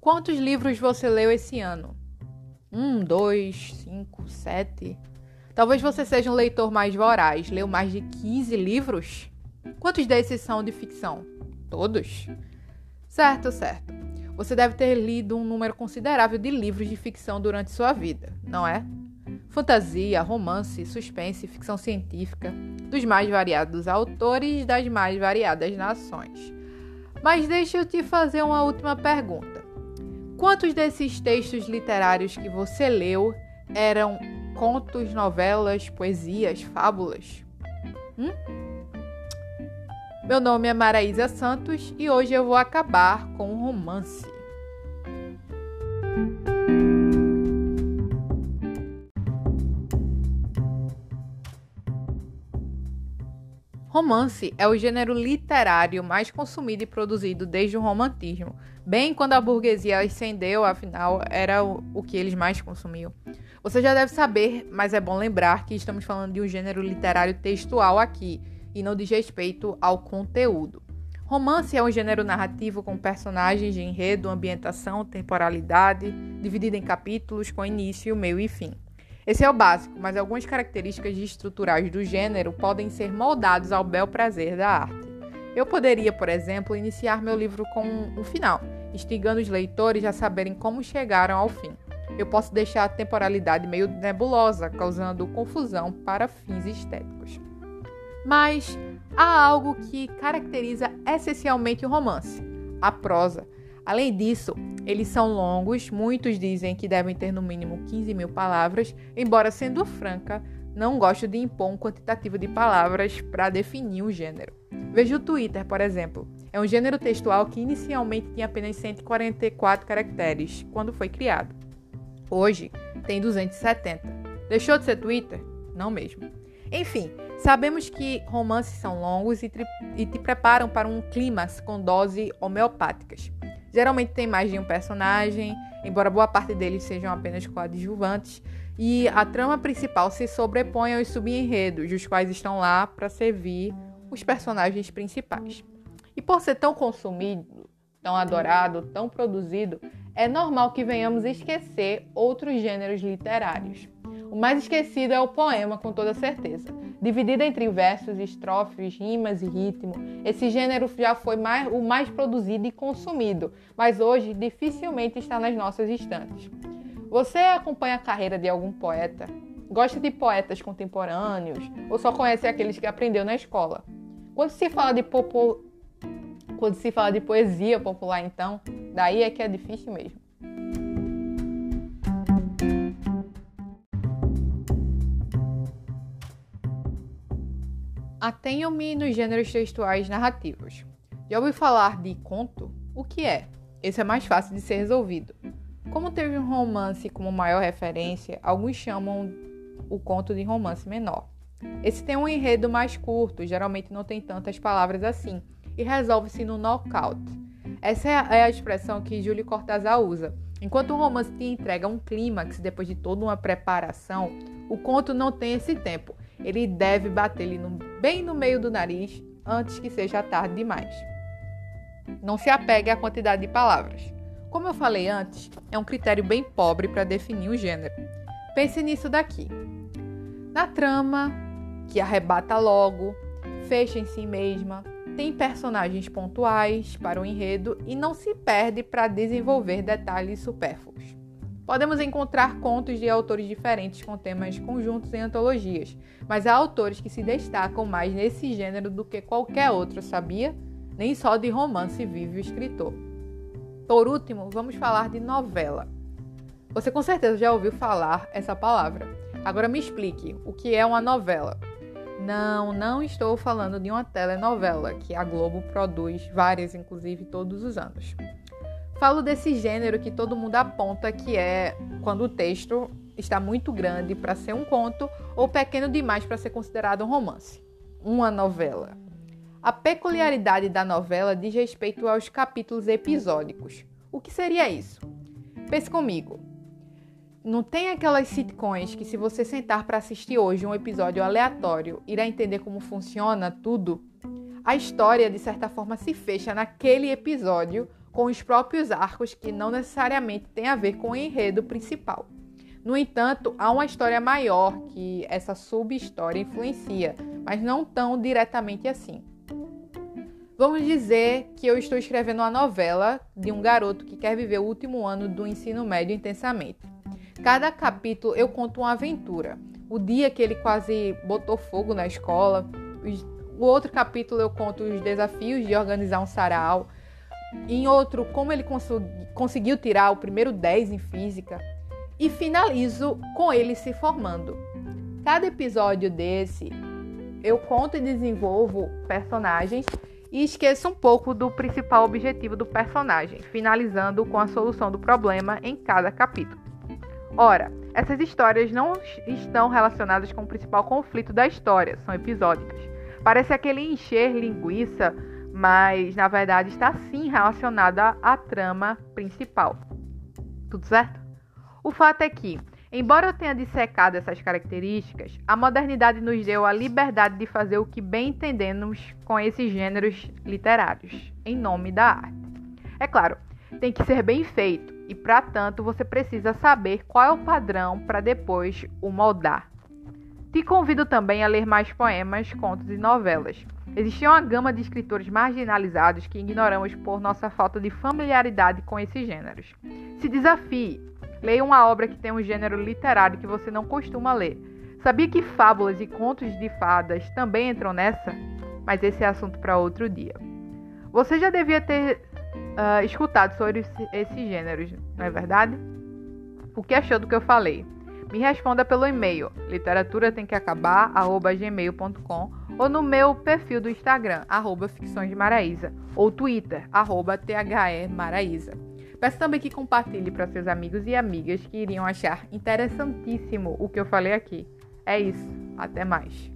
Quantos livros você leu esse ano? Um, dois, cinco, sete? Talvez você seja um leitor mais voraz. Leu mais de 15 livros? Quantos desses são de ficção? Todos? Certo, certo. Você deve ter lido um número considerável de livros de ficção durante sua vida, não é? Fantasia, romance, suspense, ficção científica, dos mais variados autores das mais variadas nações. Mas deixa eu te fazer uma última pergunta. Quantos desses textos literários que você leu eram contos, novelas, poesias, fábulas? Hum? Meu nome é Maraísa Santos e hoje eu vou acabar com um romance. Romance é o gênero literário mais consumido e produzido desde o romantismo, bem quando a burguesia ascendeu, afinal era o que eles mais consumiam. Você já deve saber, mas é bom lembrar que estamos falando de um gênero literário textual aqui e não diz respeito ao conteúdo. Romance é um gênero narrativo com personagens de enredo, ambientação, temporalidade, dividido em capítulos com início, meio e fim. Esse é o básico, mas algumas características estruturais do gênero podem ser moldados ao bel prazer da arte. Eu poderia, por exemplo, iniciar meu livro com um final, instigando os leitores a saberem como chegaram ao fim. Eu posso deixar a temporalidade meio nebulosa, causando confusão para fins estéticos. Mas há algo que caracteriza essencialmente o romance: a prosa. Além disso, eles são longos, muitos dizem que devem ter no mínimo 15 mil palavras, embora sendo franca, não gosto de impor um quantitativo de palavras para definir o gênero. Veja o Twitter, por exemplo. É um gênero textual que inicialmente tinha apenas 144 caracteres quando foi criado. Hoje tem 270. Deixou de ser Twitter? Não mesmo. Enfim, sabemos que romances são longos e, e te preparam para um clímax com doses homeopáticas. Geralmente tem mais de um personagem, embora boa parte deles sejam apenas coadjuvantes, e a trama principal se sobrepõe aos subenredos, os quais estão lá para servir os personagens principais. E por ser tão consumido, tão adorado, tão produzido, é normal que venhamos esquecer outros gêneros literários. O mais esquecido é o poema, com toda certeza. Dividido entre versos, estrofes, rimas e ritmo, esse gênero já foi mais, o mais produzido e consumido, mas hoje dificilmente está nas nossas estantes. Você acompanha a carreira de algum poeta? Gosta de poetas contemporâneos? Ou só conhece aqueles que aprendeu na escola? Quando se fala de popo... quando se fala de poesia popular, então, daí é que é difícil mesmo. Atenham-me nos gêneros textuais narrativos. Já ouvi falar de conto? O que é? Esse é mais fácil de ser resolvido. Como teve um romance como maior referência, alguns chamam o conto de romance menor. Esse tem um enredo mais curto, geralmente não tem tantas palavras assim, e resolve-se no knockout. Essa é a expressão que Júlio Cortázar usa. Enquanto o romance te entrega um clímax depois de toda uma preparação, o conto não tem esse tempo ele deve bater-lhe bem no meio do nariz antes que seja tarde demais. Não se apegue à quantidade de palavras. Como eu falei antes, é um critério bem pobre para definir o gênero. Pense nisso daqui. Na trama, que arrebata logo, fecha em si mesma, tem personagens pontuais para o enredo e não se perde para desenvolver detalhes supérfluos. Podemos encontrar contos de autores diferentes com temas conjuntos em antologias, mas há autores que se destacam mais nesse gênero do que qualquer outro, sabia? Nem só de romance vive o escritor. Por último, vamos falar de novela. Você com certeza já ouviu falar essa palavra. Agora me explique, o que é uma novela? Não, não estou falando de uma telenovela que a Globo produz várias, inclusive, todos os anos. Falo desse gênero que todo mundo aponta que é quando o texto está muito grande para ser um conto ou pequeno demais para ser considerado um romance, uma novela. A peculiaridade da novela diz respeito aos capítulos episódicos. O que seria isso? Pense comigo. Não tem aquelas sitcoms que, se você sentar para assistir hoje um episódio aleatório, irá entender como funciona tudo? A história, de certa forma, se fecha naquele episódio com os próprios arcos que não necessariamente têm a ver com o enredo principal. No entanto, há uma história maior que essa sub-história influencia, mas não tão diretamente assim. Vamos dizer que eu estou escrevendo uma novela de um garoto que quer viver o último ano do ensino médio intensamente. Cada capítulo eu conto uma aventura. O dia que ele quase botou fogo na escola. O outro capítulo eu conto os desafios de organizar um sarau. Em outro, como ele conseguiu tirar o primeiro 10 em física e finalizo com ele se formando. Cada episódio desse eu conto e desenvolvo personagens e esqueço um pouco do principal objetivo do personagem, finalizando com a solução do problema em cada capítulo. Ora, essas histórias não estão relacionadas com o principal conflito da história, são episódicas. Parece aquele encher linguiça, mas na verdade está sim relacionada à trama principal. Tudo certo? O fato é que, embora eu tenha dissecado essas características, a modernidade nos deu a liberdade de fazer o que bem entendemos com esses gêneros literários, em nome da arte. É claro, tem que ser bem feito e, para tanto, você precisa saber qual é o padrão para depois o moldar. Te convido também a ler mais poemas, contos e novelas. Existia uma gama de escritores marginalizados que ignoramos por nossa falta de familiaridade com esses gêneros. Se desafie, Leia uma obra que tem um gênero literário que você não costuma ler. Sabia que fábulas e contos de fadas também entram nessa? Mas esse é assunto para outro dia. Você já devia ter uh, escutado sobre esses gêneros, não é verdade? O que achou do que eu falei? Me responda pelo e-mail literaturatemqueacabar@gmail.com ou no meu perfil do Instagram arroba ficções de Maraísa ou Twitter arroba THE Maraísa. Peço também que compartilhe para seus amigos e amigas que iriam achar interessantíssimo o que eu falei aqui. É isso. Até mais.